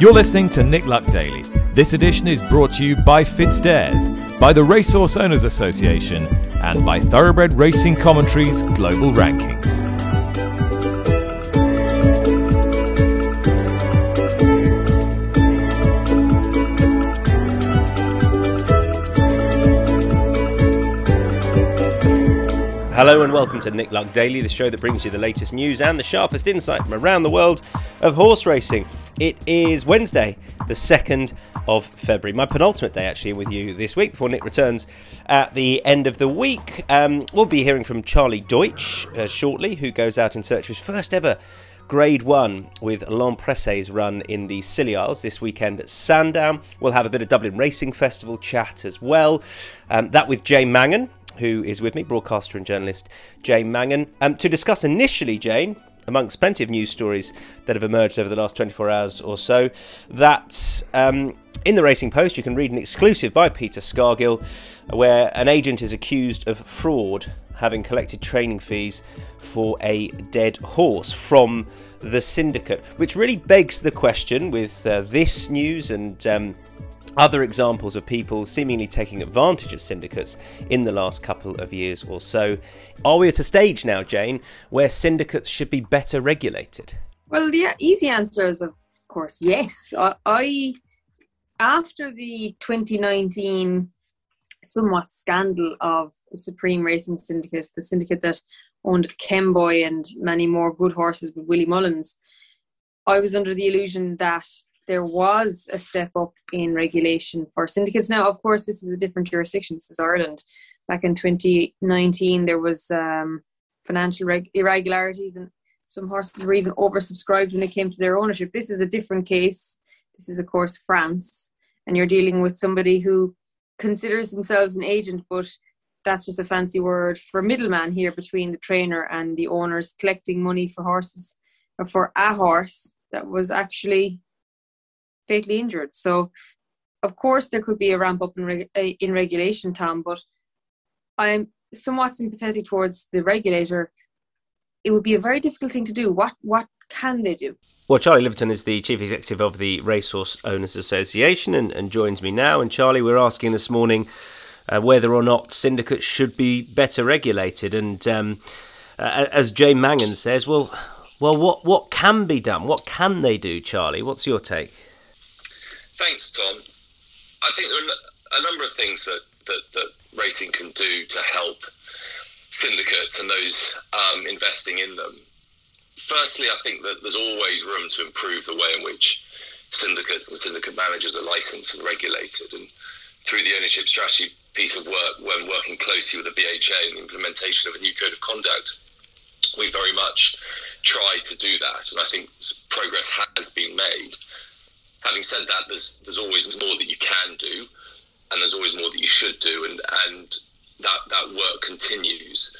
You're listening to Nick Luck Daily. This edition is brought to you by FitzDares, by the Racehorse Owners Association, and by Thoroughbred Racing Commentaries Global Rankings. Hello and welcome to Nick Luck Daily, the show that brings you the latest news and the sharpest insight from around the world of horse racing. It is Wednesday, the 2nd of February, my penultimate day actually with you this week before Nick returns at the end of the week. Um, we'll be hearing from Charlie Deutsch uh, shortly, who goes out in search of his first ever Grade 1 with L'Homme Presse's run in the Scilly Isles this weekend at Sandown. We'll have a bit of Dublin Racing Festival chat as well. Um, that with Jane Mangan, who is with me, broadcaster and journalist Jane Mangan, um, to discuss initially, Jane, amongst plenty of news stories that have emerged over the last 24 hours or so, that um, in the Racing Post you can read an exclusive by Peter Scargill where an agent is accused of fraud, having collected training fees for a dead horse from the syndicate, which really begs the question with uh, this news and. Um, other examples of people seemingly taking advantage of syndicates in the last couple of years or so. Are we at a stage now, Jane, where syndicates should be better regulated? Well, the easy answer is, of course, yes. I, after the 2019 somewhat scandal of the Supreme Racing Syndicate, the syndicate that owned Kemboy and many more good horses with Willie Mullins, I was under the illusion that there was a step up in regulation for syndicates. Now, of course, this is a different jurisdiction. This is Ireland. Back in 2019, there was um, financial reg- irregularities, and some horses were even oversubscribed when it came to their ownership. This is a different case. This is, of course, France, and you're dealing with somebody who considers themselves an agent, but that's just a fancy word for middleman here between the trainer and the owners collecting money for horses or for a horse that was actually fatally injured. So, of course, there could be a ramp up in, reg- uh, in regulation, Tom, but I'm somewhat sympathetic towards the regulator. It would be a very difficult thing to do. What what can they do? Well, Charlie Liverton is the chief executive of the Racehorse Owners Association and, and joins me now. And Charlie, we're asking this morning uh, whether or not syndicates should be better regulated. And um, uh, as Jay Mangan says, well, well, what what can be done? What can they do, Charlie? What's your take? Thanks, Tom. I think there are a number of things that, that, that racing can do to help syndicates and those um, investing in them. Firstly, I think that there's always room to improve the way in which syndicates and syndicate managers are licensed and regulated. And through the ownership strategy piece of work, when working closely with the BHA and the implementation of a new code of conduct, we very much tried to do that. And I think progress has been made having said that, there's there's always more that you can do, and there's always more that you should do, and and that that work continues.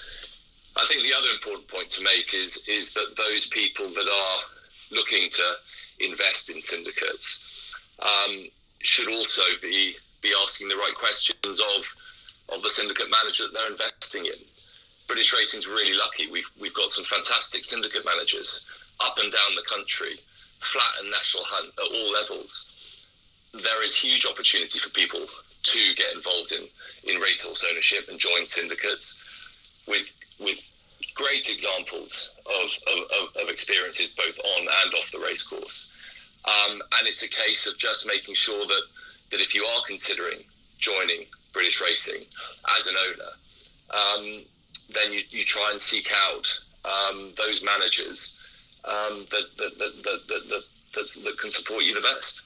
I think the other important point to make is is that those people that are looking to invest in syndicates um, should also be be asking the right questions of of the syndicate manager that they're investing in. British Racing's really lucky. We've we've got some fantastic syndicate managers up and down the country flat and national hunt at all levels, there is huge opportunity for people to get involved in, in racehorse ownership and join syndicates with with great examples of, of, of experiences both on and off the racecourse. Um, and it's a case of just making sure that, that if you are considering joining British Racing as an owner, um, then you, you try and seek out um, those managers um, that, that, that, that, that, that, that can support you the best.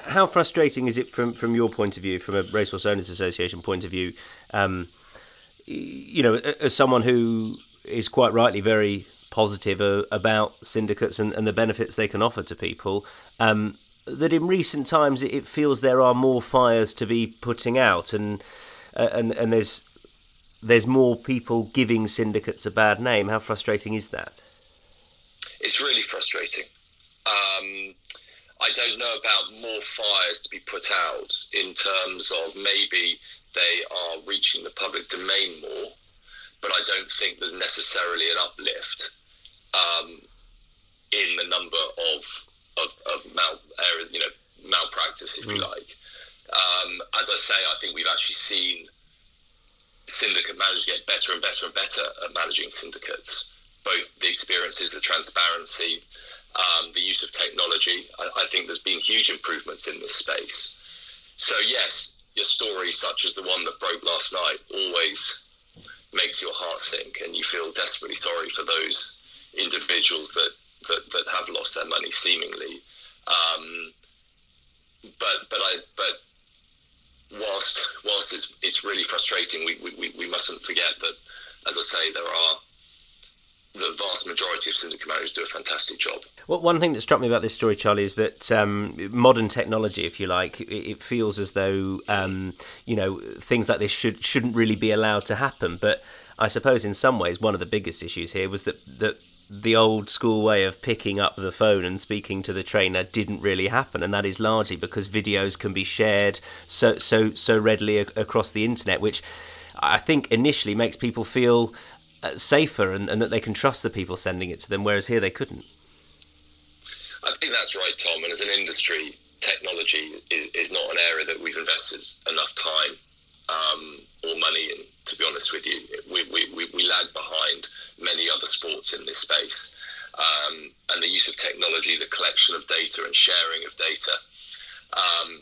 How frustrating is it from, from your point of view, from a Racehorse Owners Association point of view? Um, you know, as someone who is quite rightly very positive uh, about syndicates and, and, the benefits they can offer to people, um, that in recent times it feels there are more fires to be putting out, and uh, and and there's there's more people giving syndicates a bad name. How frustrating is that? It's really frustrating. Um, I don't know about more fires to be put out in terms of maybe they are reaching the public domain more, but I don't think there's necessarily an uplift um, in the number of of, of mal, areas, you know, malpractice, if mm. you like. Um, as I say, I think we've actually seen syndicate managers get better and better and better at managing syndicates. Both the experiences, the transparency, um, the use of technology. I, I, think there's been huge improvements in this space. So yes, your story, such as the one that broke last night, always makes your heart sink, and you feel desperately sorry for those individuals that that, that have lost their money, seemingly. Um, but but I but whilst whilst it's it's really frustrating, we, we, we mustn't forget that, as I say, there are the vast majority of syndicate managers do a fantastic job. Well, one thing that struck me about this story, Charlie, is that um, modern technology, if you like, it, it feels as though um, you know things like this should shouldn't really be allowed to happen. But I suppose in some ways, one of the biggest issues here was that that the old school way of picking up the phone and speaking to the trainer didn't really happen, and that is largely because videos can be shared so so so readily ac- across the internet, which I think initially makes people feel safer and, and that they can trust the people sending it to them, whereas here they couldn't. I think that's right, Tom. And as an industry, technology is, is not an area that we've invested enough time um, or money in. To be honest with you, we, we, we, we lag behind many other sports in this space. Um, and the use of technology, the collection of data and sharing of data um,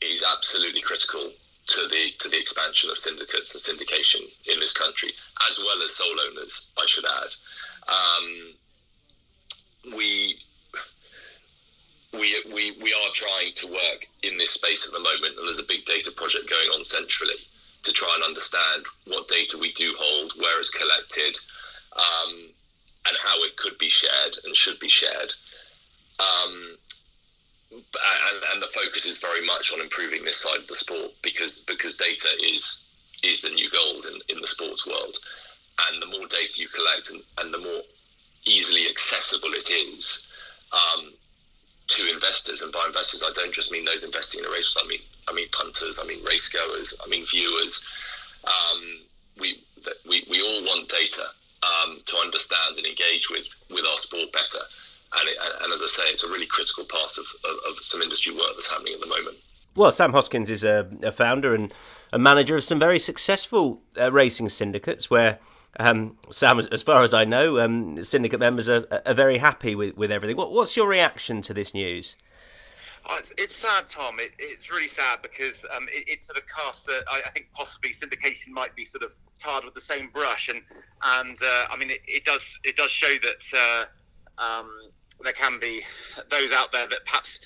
is absolutely critical to the to the expansion of syndicates and syndication in this country, as well as sole owners, I should add. Um, we we, we, we are trying to work in this space at the moment, and there's a big data project going on centrally to try and understand what data we do hold, where it's collected, um, and how it could be shared and should be shared. Um, and, and, the focus is very much on improving this side of the sport because because data is is the new gold in, in the sports world. And the more data you collect and, and the more easily accessible it is um, to investors. And by investors, I don't just mean those investing in a race. I mean I mean punters. I mean race goers. I mean viewers. Um, we we we all want data um, to understand and engage with with our sport better. And, it, and as I say, it's a really critical part of, of, of, some industry work that's happening at the moment. Well, Sam Hoskins is a, a founder and a manager of some very successful uh, racing syndicates where. Um, Sam, as far as I know, um, syndicate members are, are very happy with, with everything. What, what's your reaction to this news? Oh, it's, it's, sad, Tom. It, it's really sad because um, it, it, sort of casts. A, I, I think possibly syndication might be sort of tarred with the same brush, and and uh, I mean it, it, does it does show that uh, um, there can be those out there that perhaps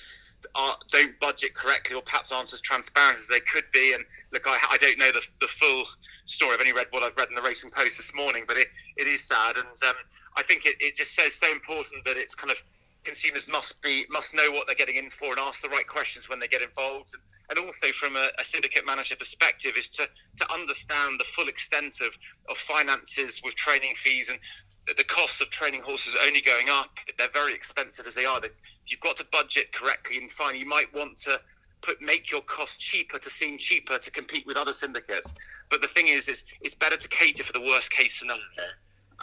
are, don't budget correctly or perhaps aren't as transparent as they could be. And look, I, I don't know the, the full story. I've only read what I've read in the Racing Post this morning, but it, it is sad, and um, I think it, it just says so important that it's kind of consumers must be must know what they're getting in for and ask the right questions when they get involved. And, and also from a, a, syndicate manager perspective is to, to understand the full extent of, of finances with training fees and the, the cost of training horses only going up. They're very expensive as they are. They, you've got to budget correctly and fine. You might want to put make your cost cheaper to seem cheaper to compete with other syndicates. But the thing is, is it's better to cater for the worst case scenario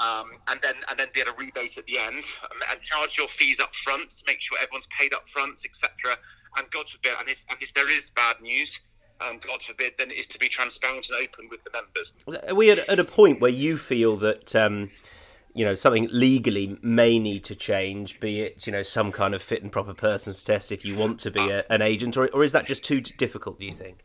um, and then and then get a rebate at the end um, and charge your fees up front, to make sure everyone's paid up front, etc. And God forbid, and if, and if there is bad news, um, God forbid, then it is to be transparent and open with the members. Are we at, at a point where you feel that? Um, you know something legally may need to change, be it you know some kind of fit and proper persons test if you want to be a, an agent, or, or is that just too difficult? Do you think?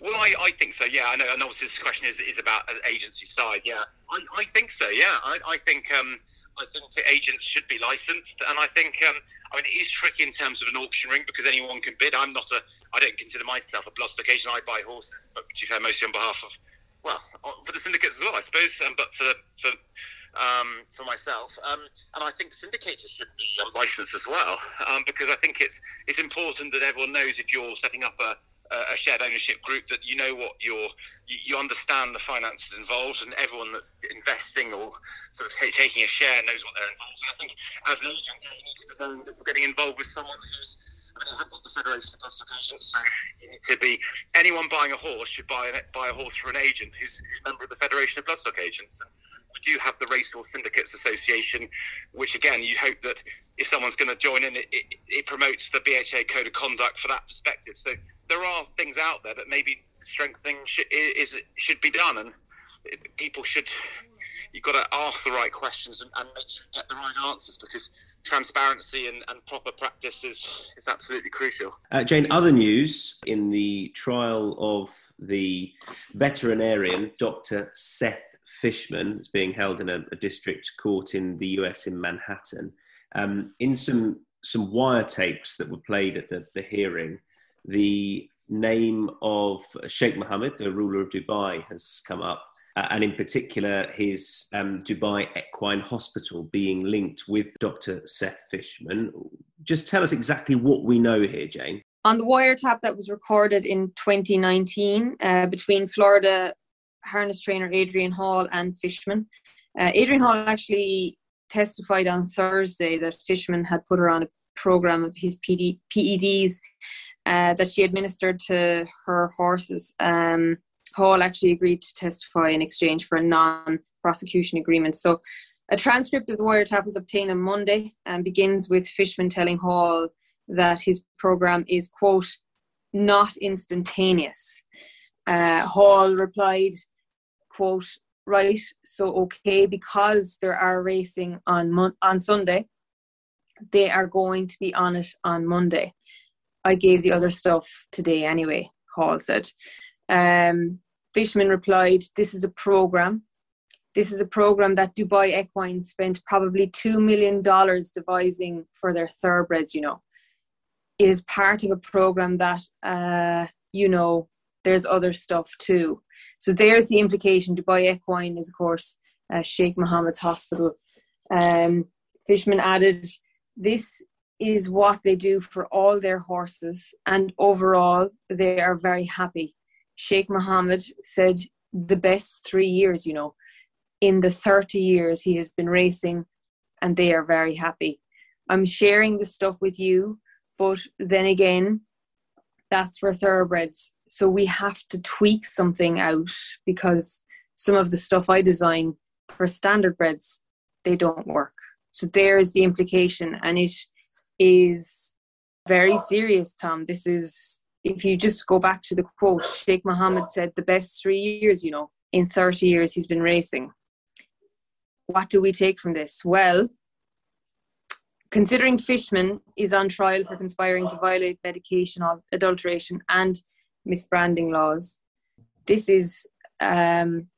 Well, I, I think so. Yeah, I know. And obviously, this question is, is about an agency side. Yeah, I, I think so. Yeah, I, I think um, I think agents should be licensed, and I think um, I mean it is tricky in terms of an auction ring because anyone can bid. I'm not a. I don't consider myself a bloodification. I buy horses, but to be fair, mostly on behalf of well, for the syndicates as well, I suppose, um, but for for um, for myself. Um, and I think syndicators should be um, licensed as well, um, because I think it's it's important that everyone knows if you're setting up a a shared ownership group that you know what you're you, understand the finances involved and everyone that's investing or sort of taking a share knows what they're involved in. I think as an agent you need to know that you're getting involved with someone who's I mean, I have got the Federation of Bloodstock Agents, so you need to be anyone buying a horse should buy a, buy a horse for an agent who's, who's a member of the Federation of Bloodstock Agents. And we do have the Racehorse Syndicates Association, which again, you hope that if someone's going to join in, it, it, it, promotes the BHA code of conduct for that perspective. So there are things out there that maybe strengthening should, is should be done, and people should. You've got to ask the right questions and, and make sure you get the right answers because transparency and, and proper practice is, is absolutely crucial. Uh, Jane, other news in the trial of the veterinarian, Dr. Seth Fishman, it's being held in a, a district court in the US in Manhattan. Um, in some some wiretapes that were played at the, the hearing, the name of Sheikh Mohammed, the ruler of Dubai, has come up, uh, and in particular his um, Dubai Equine Hospital being linked with Dr. Seth Fishman. Just tell us exactly what we know here, Jane. On the wiretap that was recorded in 2019 uh, between Florida harness trainer Adrian Hall and Fishman, uh, Adrian Hall actually testified on Thursday that Fishman had put her on a program of his PD, PEDs uh, that she administered to her horses. Um, Hall actually agreed to testify in exchange for a non prosecution agreement. So, a transcript of the wiretap was obtained on Monday and begins with Fishman telling Hall that his program is, quote, not instantaneous. Uh, Hall replied, quote, right, so okay, because there are racing on mon- on Sunday, they are going to be on it on Monday. I gave the other stuff today anyway, Hall said. Um, Fishman replied, This is a program. This is a program that Dubai Equine spent probably $2 million devising for their thoroughbreds, you know. It is part of a program that, uh, you know, there's other stuff too. So there's the implication. Dubai Equine is, of course, uh, Sheikh Mohammed's hospital. Um, Fishman added, This is what they do for all their horses, and overall, they are very happy. Sheikh Mohammed said the best three years, you know, in the 30 years he has been racing, and they are very happy. I'm sharing the stuff with you, but then again, that's for thoroughbreds. So we have to tweak something out because some of the stuff I design for standard breds, they don't work. So there's the implication, and it is very serious, Tom. This is, if you just go back to the quote, Sheikh Mohammed said, the best three years, you know, in 30 years he's been racing. What do we take from this? Well, considering Fishman is on trial for conspiring to violate medication adulteration and misbranding laws, this is um,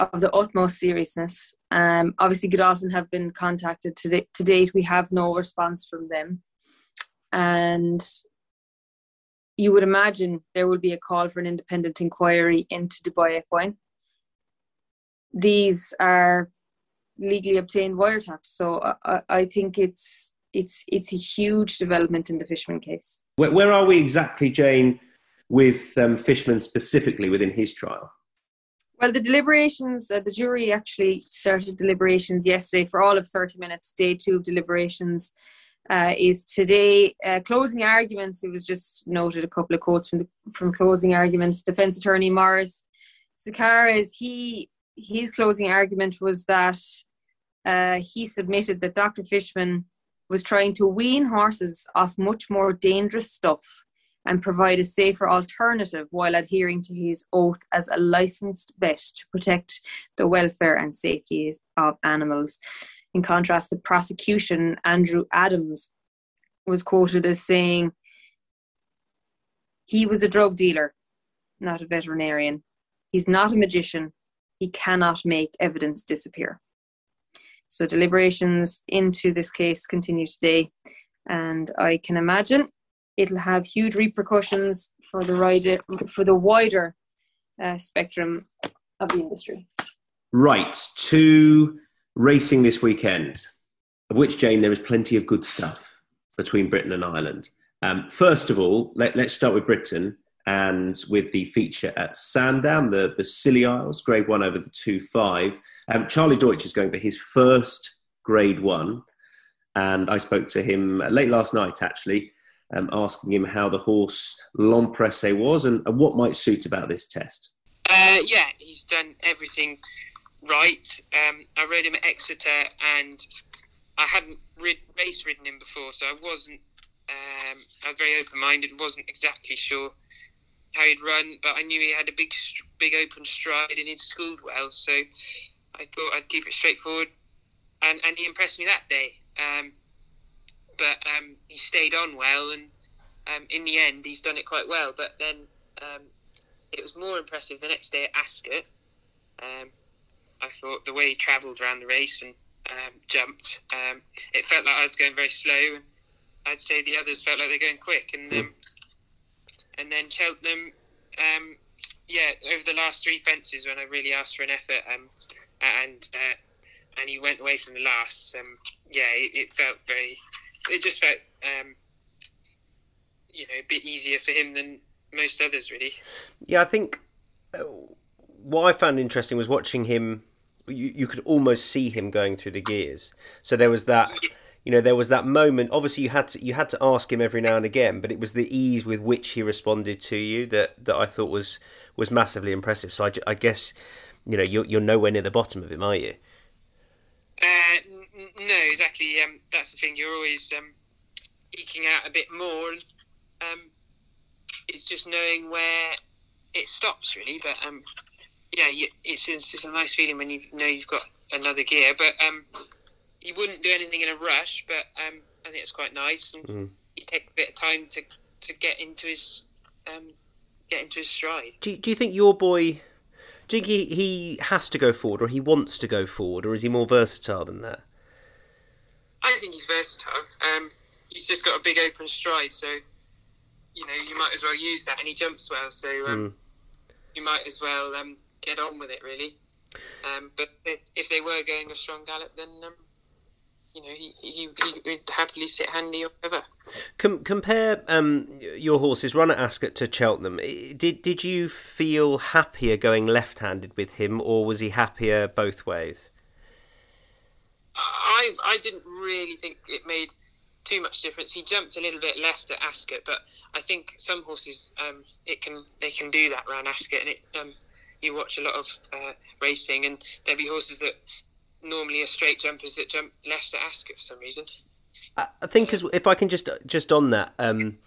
of the utmost seriousness. Um, obviously, Godolphin have been contacted to, to date. We have no response from them, and you would imagine there will be a call for an independent inquiry into Dubai Equine. These are legally obtained wiretaps, so I, I think it's it's it's a huge development in the Fishman case. Where, where are we exactly, Jane, with um, Fishman specifically within his trial? Well, the deliberations, uh, the jury actually started deliberations yesterday for all of 30 minutes. Day two of deliberations uh, is today. Uh, closing arguments, it was just noted a couple of quotes from, the, from closing arguments. Defense attorney Maurice Sercarz, he, his closing argument was that uh, he submitted that Dr. Fishman was trying to wean horses off much more dangerous stuff and provide a safer alternative while adhering to his oath as a licensed vet to protect the welfare and safety of animals. In contrast, the prosecution, Andrew Adams, was quoted as saying he was a drug dealer, not a veterinarian. He's not a magician. He cannot make evidence disappear. So deliberations into this case continue today, and I can imagine it'll have huge repercussions for the wider, for the wider uh, spectrum of the industry. Right to racing this weekend, of which Jane there is plenty of good stuff between Britain and Ireland. Um, first of all, let, us start with Britain and with the feature at Sandown, the, the Scilly Isles, grade one over the 2 5. Um, Charlie Deutsch is going for his first grade one. And I spoke to him late last night, actually, um, asking him how the horse L'Homme Presse was and, and, what might suit about this test. Uh, yeah, he's done everything right. Um, I rode him at Exeter, and I hadn't rid- race ridden him before, so I wasn't. Um, I was very open-minded. wasn't exactly sure how he'd run, but I knew he had a big, big open stride and he'd schooled well. So I thought I'd keep it straightforward, and and he impressed me that day. Um, but um, he stayed on well, and um, in the end, he's done it quite well. But then um, it was more impressive the next day at Ascot. Um, I thought the way he travelled around the race and um, jumped, um, it felt like I was going very slow, and I'd say the others felt like they're going quick. And um, and then Cheltenham, um, yeah, over the last three fences when I really asked for an effort, um, and uh, and he went away from the last. Um, yeah, it, it felt very. It just felt, um, you know, a bit easier for him than most others, really. Yeah, I think uh, what I found interesting was watching him. You, you could almost see him going through the gears. So there was that, you know, there was that moment. Obviously, you had to you had to ask him every now and again, but it was the ease with which he responded to you that that I thought was was massively impressive. So I, I guess, you know, you're you're nowhere near the bottom of him, are you? Uh, no, exactly. Um, that's the thing. You're always um, eking out a bit more. Um, it's just knowing where it stops, really. But um, yeah, you, it's, it's just a nice feeling when you know you've got another gear. But um, you wouldn't do anything in a rush. But um, I think it's quite nice, and Mm. you take a bit of time to to get into his um, get into his stride. Do you, do you think your boy, do you think he, he has to go forward, or he wants to go forward, or is he more versatile than that? I think he's versatile. Um, he's just got a big open stride, so you know you might as well use that, and he jumps well, so um, you might as well um, get on with it, really. Um, but if, if they were going a strong gallop, then um, you know he, he, he would happily sit handy or whatever. Com- compare um, your horse's run at Ascot to Cheltenham. Did did you feel happier going left-handed with him, or was he happier both ways? I I didn't really think it made too much difference. He jumped a little bit left at Ascot, but I think some horses um, it can they can do that around Ascot, and it um, you watch a lot of uh, racing, and there'll be horses that normally are straight jumpers that jump left at Ascot for some reason. I I think as if I can just just on that, um,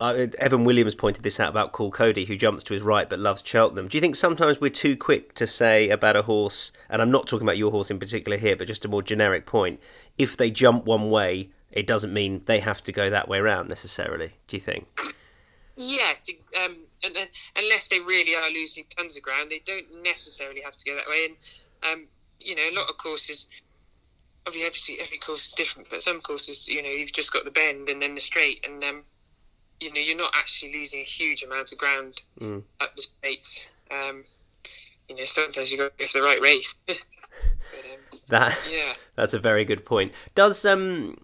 uh, Evan Williams pointed this out about Coole Cody, who jumps to his right but loves Cheltenham. Do you think sometimes we're too quick to say about a horse, and I'm not talking about your horse in particular here, but just a more generic point? If they jump one way, it doesn't mean they have to go that way around necessarily. Do you think? Yeah, um, unless they really are losing tons of ground, they don't necessarily have to go that way. And um, you know, a lot of courses, obviously every course is different, but some courses, you know, you've just got the bend and then the straight, and um, you know, you're not actually losing a huge amount of ground Mm. up the straights. Um, you know, sometimes you got to go for the right race. but, um, That yeah. that's a very good point. Does um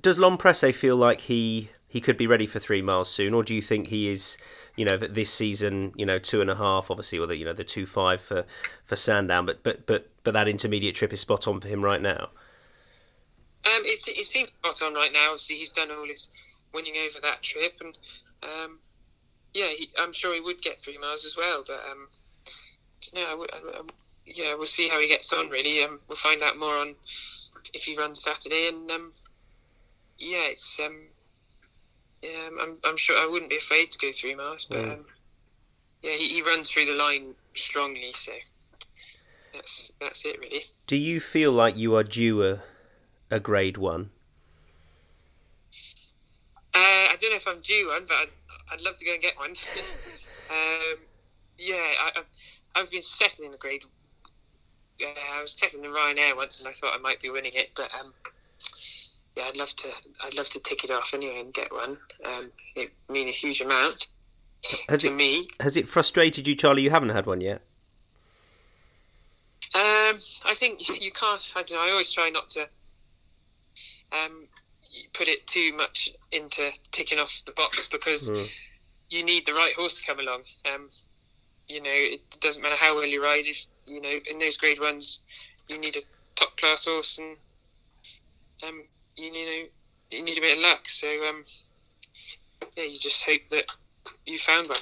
does L'Homme Presse feel like he he could be ready for three miles soon, or do you think he is? You know, this season, you know, two and a half, obviously, or the you know the two five for for Sandown, but but but but that intermediate trip is spot on for him right now. Um, it, it seems spot on right now. Obviously, he's done all his winning over that trip, and um, yeah, he, I'm sure he would get three miles as well. But um, no, I, would- I, I, yeah, we'll see how he gets on. Really, um, we'll find out more on if he runs Saturday, and um, yeah, it's um, yeah, I'm- I'm, sure I wouldn't be afraid to go three miles, but Mm. um, yeah, he, he runs through the line strongly, so that's that's it really. Do you feel like you are due a, a grade one? Uh, I don't know if I'm due one, but I'd, I'd love to go and get one. um, yeah, I, I've, I've been second in the grade. Yeah, I was second in Ryanair once, and I thought I might be winning it, but um, yeah, I'd love to. I'd love to tick it off anyway and get one. Um, it mean a huge amount Has to it me. has it frustrated you, Charlie? You haven't had one yet. Um, I think you can't. I don't know. I always try not to um, put it too much into ticking off the box because Mm. you need the right horse to come along. Um, you know, it doesn't matter how well you ride. If you know in those grade ones, you need a top class horse, and um, you know you need a bit of luck. So um, yeah, you just hope that you found one.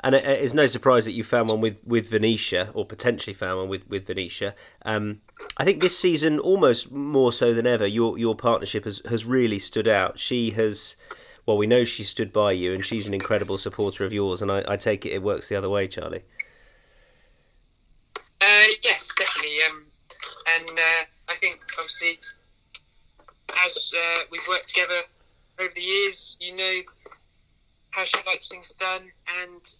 And it, it's no surprise that you found one with, with Venetia, or potentially found one with with Venetia. Um, I think this season, almost more so than ever, your your partnership has has really stood out. She has. Well, we know she stood by you, and she's an incredible supporter of yours. And I, I take it it works the other way, Charlie. Uh, yes, definitely. Um, and uh, I think obviously, as uh, we've worked together over the years, you know how she likes things done, and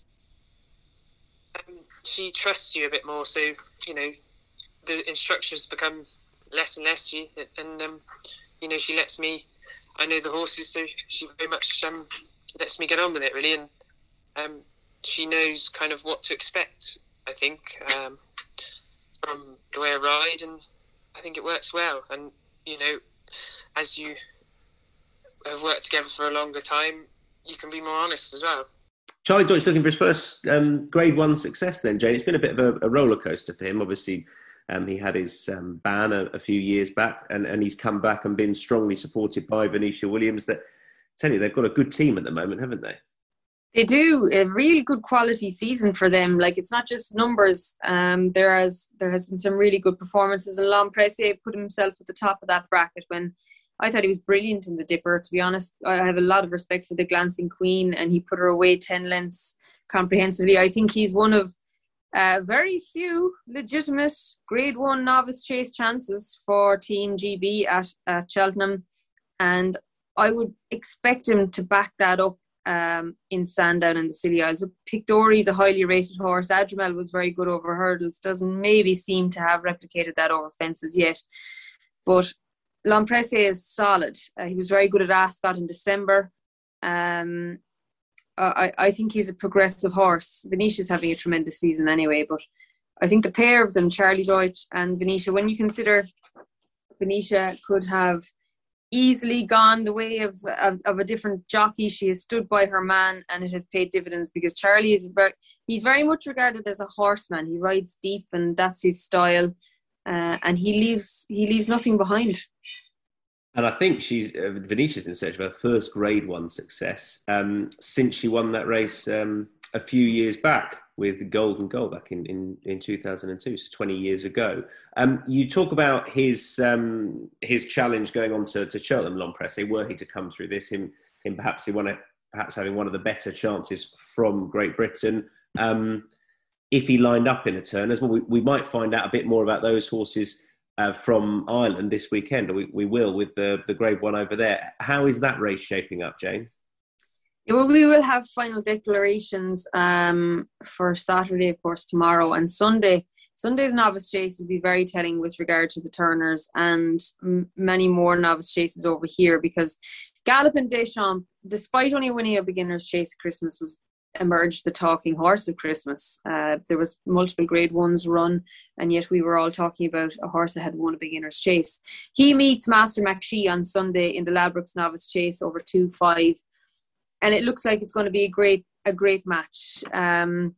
um, she trusts you a bit more. So you know, the instructions become less and less. She and um, you know she lets me. I know the horses, so she very much um, lets me get on with it really, and um, she knows kind of what to expect. I think um, from the way I ride, and I think it works well. And you know, as you have worked together for a longer time, you can be more honest as well. Charlie Deutsch looking for his first um, Grade One success. Then Jane, it's been a bit of a, a roller coaster for him. Obviously, um, he had his um, ban a, a, few years back, and, and he's come back and been strongly supported by Venetia Williams. That tell you they've got a good team at the moment, haven't they? They do a really good quality season for them. Like it's not just numbers. Um, there has there has been some really good performances, and L'Homme Presse put himself at the top of that bracket when I thought he was brilliant in the Dipper. To be honest, I have a lot of respect for the Glancing Queen, and he put her away ten lengths comprehensively. I think he's one of uh, very few legitimate Grade One novice chase chances for Team GB at, at Cheltenham, and I would expect him to back that up um, in Sandown and the Scilly Isles. Is a highly rated horse. Adrimel was very good over hurdles. Doesn't maybe seem to have replicated that over fences yet, but L'Homme Presse is solid. Uh, he was very good at Ascot in December. Um, I, I think he's a progressive horse. Venetia's having a tremendous season anyway, but I think the pair of them, Charlie Deutsch and Venetia, when you consider Venetia could have easily gone the way of, of, of a different jockey, she has stood by her man and it has paid dividends because Charlie is very he's very much regarded as a horseman. He rides deep and that's his style uh, and he leaves he leaves nothing behind. And I think she's uh, Venetia's in search of her first Grade One success um, since she won that race um, a few years back with Golden Goal back in, in, in 2002, so 20 years ago. Um, you talk about his um, his challenge going on to, to Cheltenham L'Homme Presse, were he to come through this, him, him perhaps he won perhaps having one of the better chances from Great Britain. Um, if he lined up in a turn as well. We, we might find out a bit more about those horses uh, from Ireland this weekend. We, we will with the, the Grade One over there. How is that race shaping up, Jane? Yeah, well, we will have final declarations um, for Saturday, of course, tomorrow and Sunday. Sunday's novice chase will be very telling with regard to the turners and m- many more novice chases over here because Galopin Des Champs, despite only winning a beginner's chase Christmas, was emerged the talking horse of Christmas. Uh, there was multiple grade ones run, and yet we were all talking about a horse that had won a beginner's chase. He meets Master McShee on Sunday in the Ladbrokes Novice Chase over two five, and it looks like it's going to be a great a great match. Um,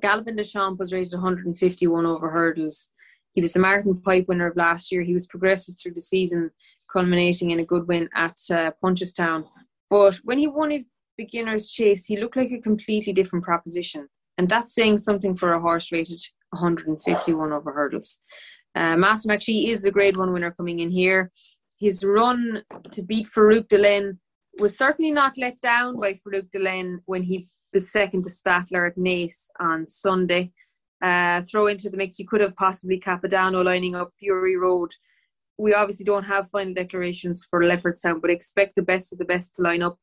Galopin Des Champs was rated 151 over hurdles. He was the Martin Pipe winner of last year. He was progressive through the season, culminating in a good win at uh, Punchestown. But when he won his beginner's chase, he looked like a completely different proposition. And that's saying something for a horse rated 151 over hurdles. Uh, Master McShee is the grade one winner coming in here. His run to beat Farouk D'Alene was certainly not let down by Farouk D'Alene when he was second to Stattler at Naas on Sunday. Uh, throw into the mix, you could have possibly Capodanno lining up Fury Road. We obviously don't have final declarations for Leopardstown, but expect the best of the best to line up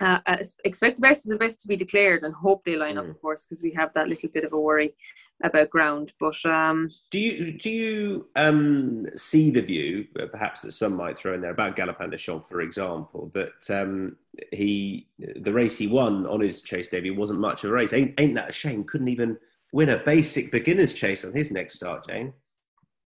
uh, uh expect the best of the best to be declared and hope they line mm. up, of course, because we have that little bit of a worry about ground. But um, do you do you um, see the view, uh, perhaps that some might throw in there about Galopin Des Champs, for example, that um, he the race he won on his chase debut wasn't much of a race. Ain't, ain't that a shame? Couldn't even win a basic beginner's chase on his next start, Jane.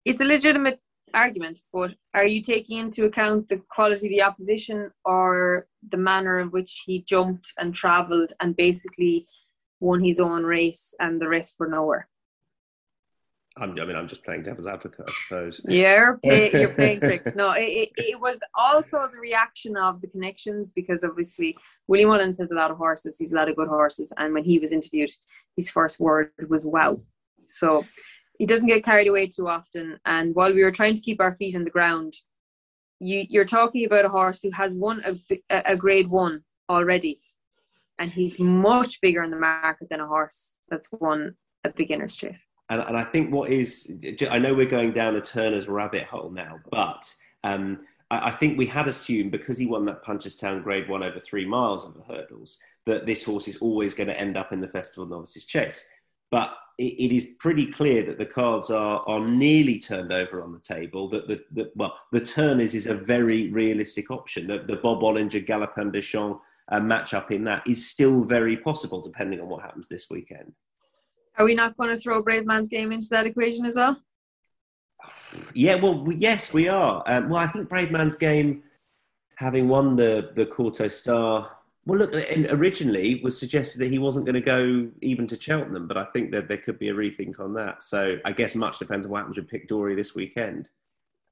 It's a legitimate argument, but are you taking into account the quality of the opposition or the manner in which he jumped and travelled and basically won his own race and the rest were nowhere? I'm, I mean, I'm just playing devil's advocate, I suppose. Yeah, you're, pay, you're playing tricks. No, it, it, it, was also the reaction of the connections because obviously Willie Mullins has a lot of horses. He's a lot of good horses, and when he was interviewed, his first word was "wow." So he doesn't get carried away too often. And while we were trying to keep our feet on the ground, you, you're talking about a horse who has won a, a grade one already, and he's much bigger in the market than a horse that's won a beginner's chase. And, and I think what is, I know we're going down a Turner's rabbit hole now, but um, I, I, think we had assumed because he won that Punchestown Grade One over three miles of the hurdles that this horse is always going to end up in the Festival Novices Chase. But it, it is pretty clear that the cards are are nearly turned over on the table. That the, the well, the Turners is a very realistic option. The, the Bob Olinger, Galopin Des Champs uh, match up in that is still very possible, depending on what happens this weekend. Are we not going to throw Bravemansgame into that equation as well? Yeah, well, yes, we are. Um, well, I think Bravemansgame, having won the the Kauto Star, well, look, originally was suggested that he wasn't going to go even to Cheltenham, but I think that there could be a rethink on that. So I guess much depends on what happens with Pic D'Orhy this weekend.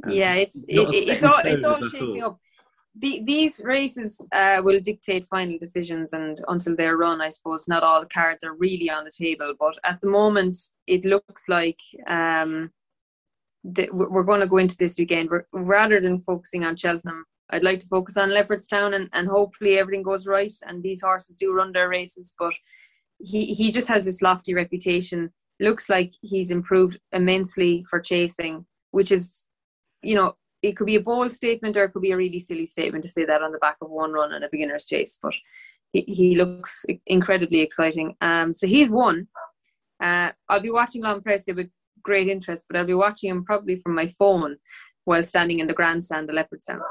Um, yeah, it's it, it's all it's all shaking up the, these races uh, will dictate final decisions, and until they're run, I suppose not all the cards are really on the table. But at the moment, it looks like um, that we're going to go into this weekend we're, rather than focusing on Cheltenham. I'd like to focus on Leopardstown, and, and hopefully everything goes right, and these horses do run their races. But he he just has this lofty reputation. Looks like he's improved immensely for chasing, which is, you know, it could be a bold statement or it could be a really silly statement to say that on the back of one run in a beginner's chase. But he, he looks incredibly exciting. Um, so he's won. Uh, I'll be watching L'Homme Presse with great interest, but I'll be watching him probably from my phone while standing in the grandstand at Leopardstown.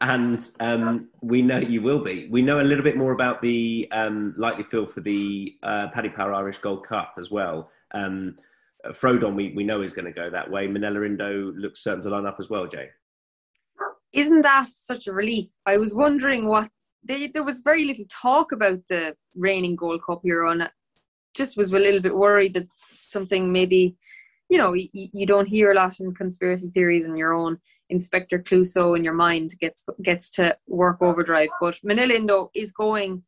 And um, we know you will be. We know a little bit more about the um, likely field for the uh, Paddy Power Irish Gold Cup as well. Um, Frodon, we, we know is going to go that way. Minella Indo looks certain to line up as well, Jay. Isn't that such a relief? I was wondering what they, there was very little talk about the reigning Gold Cup hero, and I just was a little bit worried that something maybe, you know, you, you don't hear a lot in conspiracy theories and your own Inspector Clouseau in your mind gets gets to work overdrive. But Minella Indo is going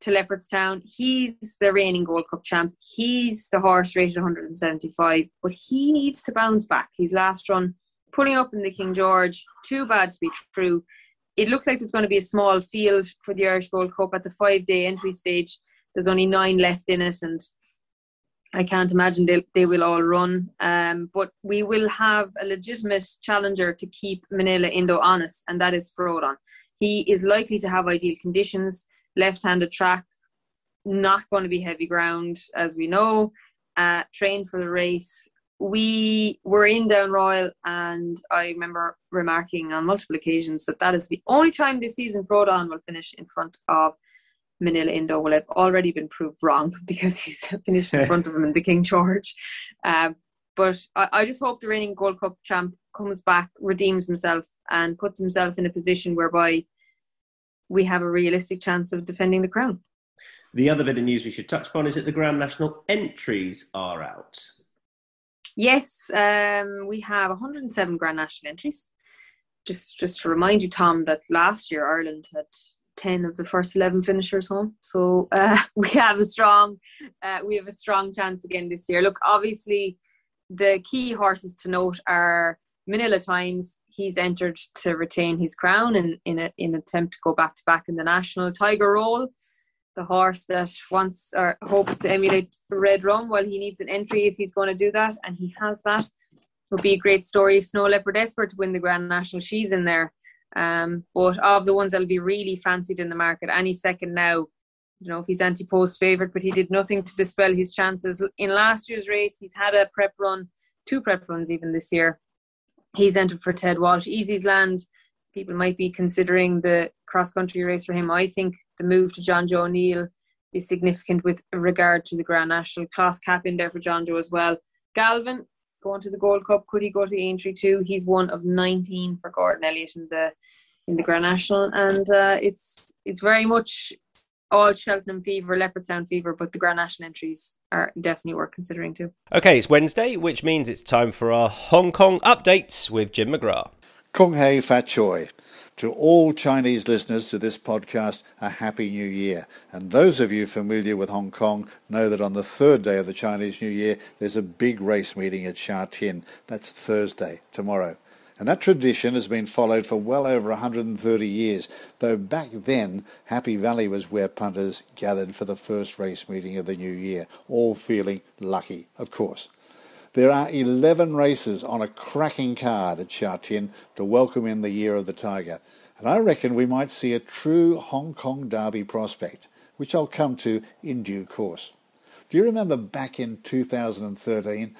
to Leopardstown. He's the reigning Gold Cup champ. He's the horse rated 175, but he needs to bounce back. His last run, pulling up in the King George, too bad to be true. It looks like there's going to be a small field for the Irish Gold Cup at the five day entry stage. There's only nine left in it, and I can't imagine they, they will all run. Um, but we will have a legitimate challenger to keep Minella Indo honest, and that is Frodon. He is likely to have ideal conditions left-handed track, not going to be heavy ground, as we know. Uh, trained for the race. We were in Down Royal, and I remember remarking on multiple occasions that that is the only time this season Frodon will finish in front of Minella Indo. Will have already been proved wrong because he's finished in front of him in the King George. Uh, but I, I just hope the reigning Gold Cup champ comes back, redeems himself, and puts himself in a position whereby we have a realistic chance of defending the crown. The other bit of news we should touch upon is that the Grand National entries are out. Yes, um, we have 107 Grand National entries. Just, just to remind you, Tom, that last year Ireland had 10 of the first 11 finishers home. So uh, we have a strong, uh, we have a strong chance again this year. Look, obviously, the key horses to note are Minella Times, he's entered to retain his crown in, in, a, in an attempt to go back to back in the national. Tiger Roll, the horse that wants or hopes to emulate Red Rum, well, he needs an entry if he's going to do that, and he has that. Would be a great story. Snow Leopard Esper to win the Grand National, she's in there. Um, but of the ones that'll be really fancied in the market, Any Second Now, you know, he's anti-post favourite, but he did nothing to dispel his chances. In last year's race, he's had a prep run, two prep runs even this year he's entered for Ted Walsh. Easysland, people might be considering the cross country race for him. I think the move to Jonjo O'Neill is significant with regard to the Grand National. Cloth Cap in there for Jonjo as well. Galvin going to the Gold Cup. Could he go to Aintree too? He's one of 19 for Gordon Elliott in the in the Grand National, and uh, it's it's very much all Cheltenham Fever, Leopardstown Fever, but the Grand National entries are definitely worth considering too. Okay, it's Wednesday, which means it's time for our Hong Kong updates with Jim McGrath. Kong Hei Fat Choi. To all Chinese listeners to this podcast, a Happy New Year. And those of you familiar with Hong Kong know that on the third day of the Chinese New Year, there's a big race meeting at Sha Tin. That's Thursday, tomorrow. And that tradition has been followed for well over 130 years, though back then Happy Valley was where punters gathered for the first race meeting of the new year, all feeling lucky, of course. There are 11 races on a cracking card at Sha Tin to welcome in the Year of the Tiger, and I reckon we might see a true Hong Kong Derby prospect, which I'll come to in due course. Do you remember back in 2013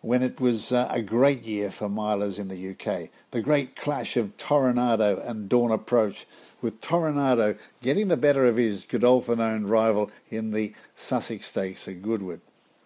when it was uh, a great year for milers in the UK? The great clash of Toronado and Dawn Approach, with Toronado getting the better of his Godolphin-owned rival in the Sussex Stakes at Goodwood.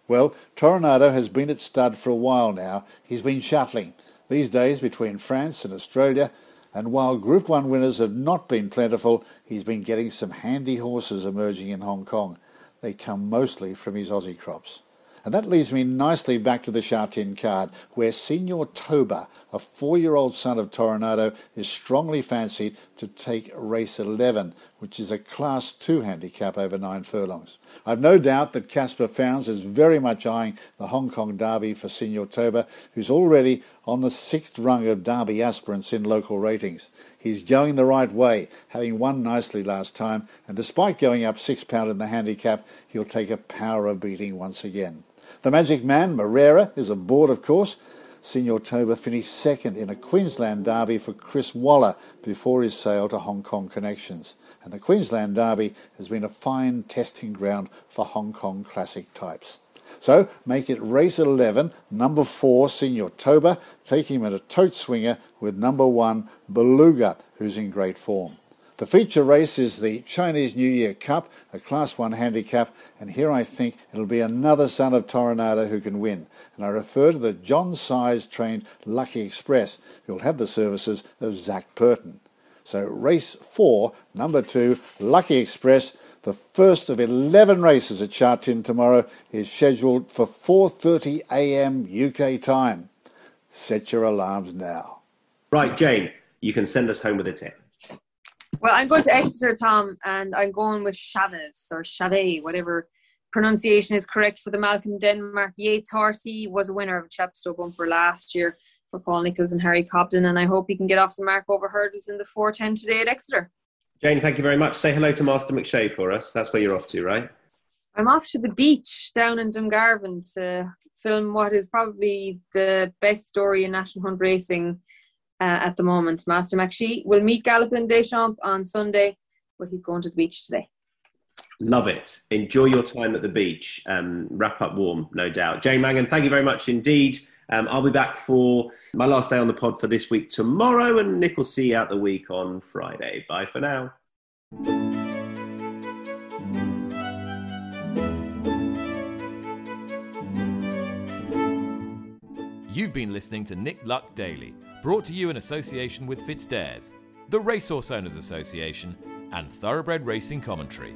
Well, Toronado has been at stud for a while now. He's been shuttling these days between France and Australia, and while Group 1 winners have not been plentiful, he's been getting some handy horses emerging in Hong Kong. They come mostly from his Aussie crops. And that leads me nicely back to the Sha Tin card, where Senor Toba, a four-year-old son of Toronado, is strongly fancied to take race 11, which is a Class 2 handicap over nine furlongs. I've no doubt that Caspar Fownes is very much eyeing the Hong Kong Derby for Senor Toba, who's already on the sixth rung of Derby aspirants in local ratings. He's going the right way, having won nicely last time, and despite going up six pound in the handicap, he'll take a power of beating once again. The Magic Man, Moreira, is aboard, of course. Senor Toba finished second in a Queensland derby for Chris Waller before his sale to Hong Kong Connections. And the Queensland Derby has been a fine testing ground for Hong Kong classic types. So make it race 11, number 4, Senor Toba, take him at a tote swinger with number 1, Beluga, who's in great form. The feature race is the Chinese New Year Cup, a Class 1 handicap, and here I think it'll be another son of Toronado who can win. And I refer to the John Size trained Lucky Express, who'll have the services of Zac Purton. So race 4, number 2, Lucky Express, the first of 11 races at Sha Tin tomorrow is scheduled for 4:30 a.m. UK time. Set your alarms now. Right, Jane, you can send us home with a tip. Well, I'm going to Exeter, Tom, and I'm going with Chavez or Chavez, whatever pronunciation is correct for the Malcolm Denmark Yates horse. He was a winner of a Chepstow bumper last year for Paul Nicholls and Harry Cobden, and I hope he can get off the mark over hurdles in the 410 today at Exeter. Jane, thank you very much. Say hello to Master McShee for us. That's where you're off to, right? I'm off to the beach down in Dungarvan to film what is probably the best story in National Hunt Racing uh, at the moment. Master McShee will meet Galopin Des Champs on Sunday, but he's going to the beach today. Love it. Enjoy your time at the beach. Um, wrap up warm, no doubt. Jane Mangan, thank you very much indeed. Um, I'll be back for my last day on the pod for this week tomorrow, and Nick will see you out the week on Friday. Bye for now. You've been listening to Nick Luck Daily, brought to you in association with FitzDares, the Racehorse Owners Association, and Thoroughbred Racing Commentary.